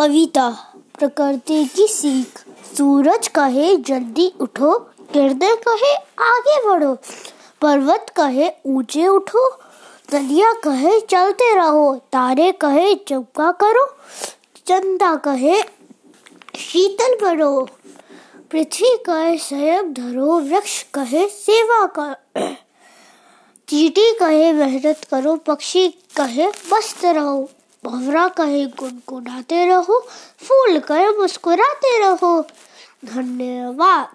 कविता, प्रकृति की सीख। सूरज कहे, जल्दी उठो। किरने कहे, आगे बढ़ो। पर्वत कहे, ऊँचे उठो। नदिया कहे, चलते रहो। तारे कहे, चौका करो। चंदा कहे, शीतल बनो। पृथ्वी कहे संयम धरो। वृक्ष कहे, सेवा कर। चीटी कहे, मेहनत करो। पक्षी कहे, मस्त रहो। भवरा कहे गुनगुनाते रहो फूल कहे मुस्कुराते रहो। धन्यवाद।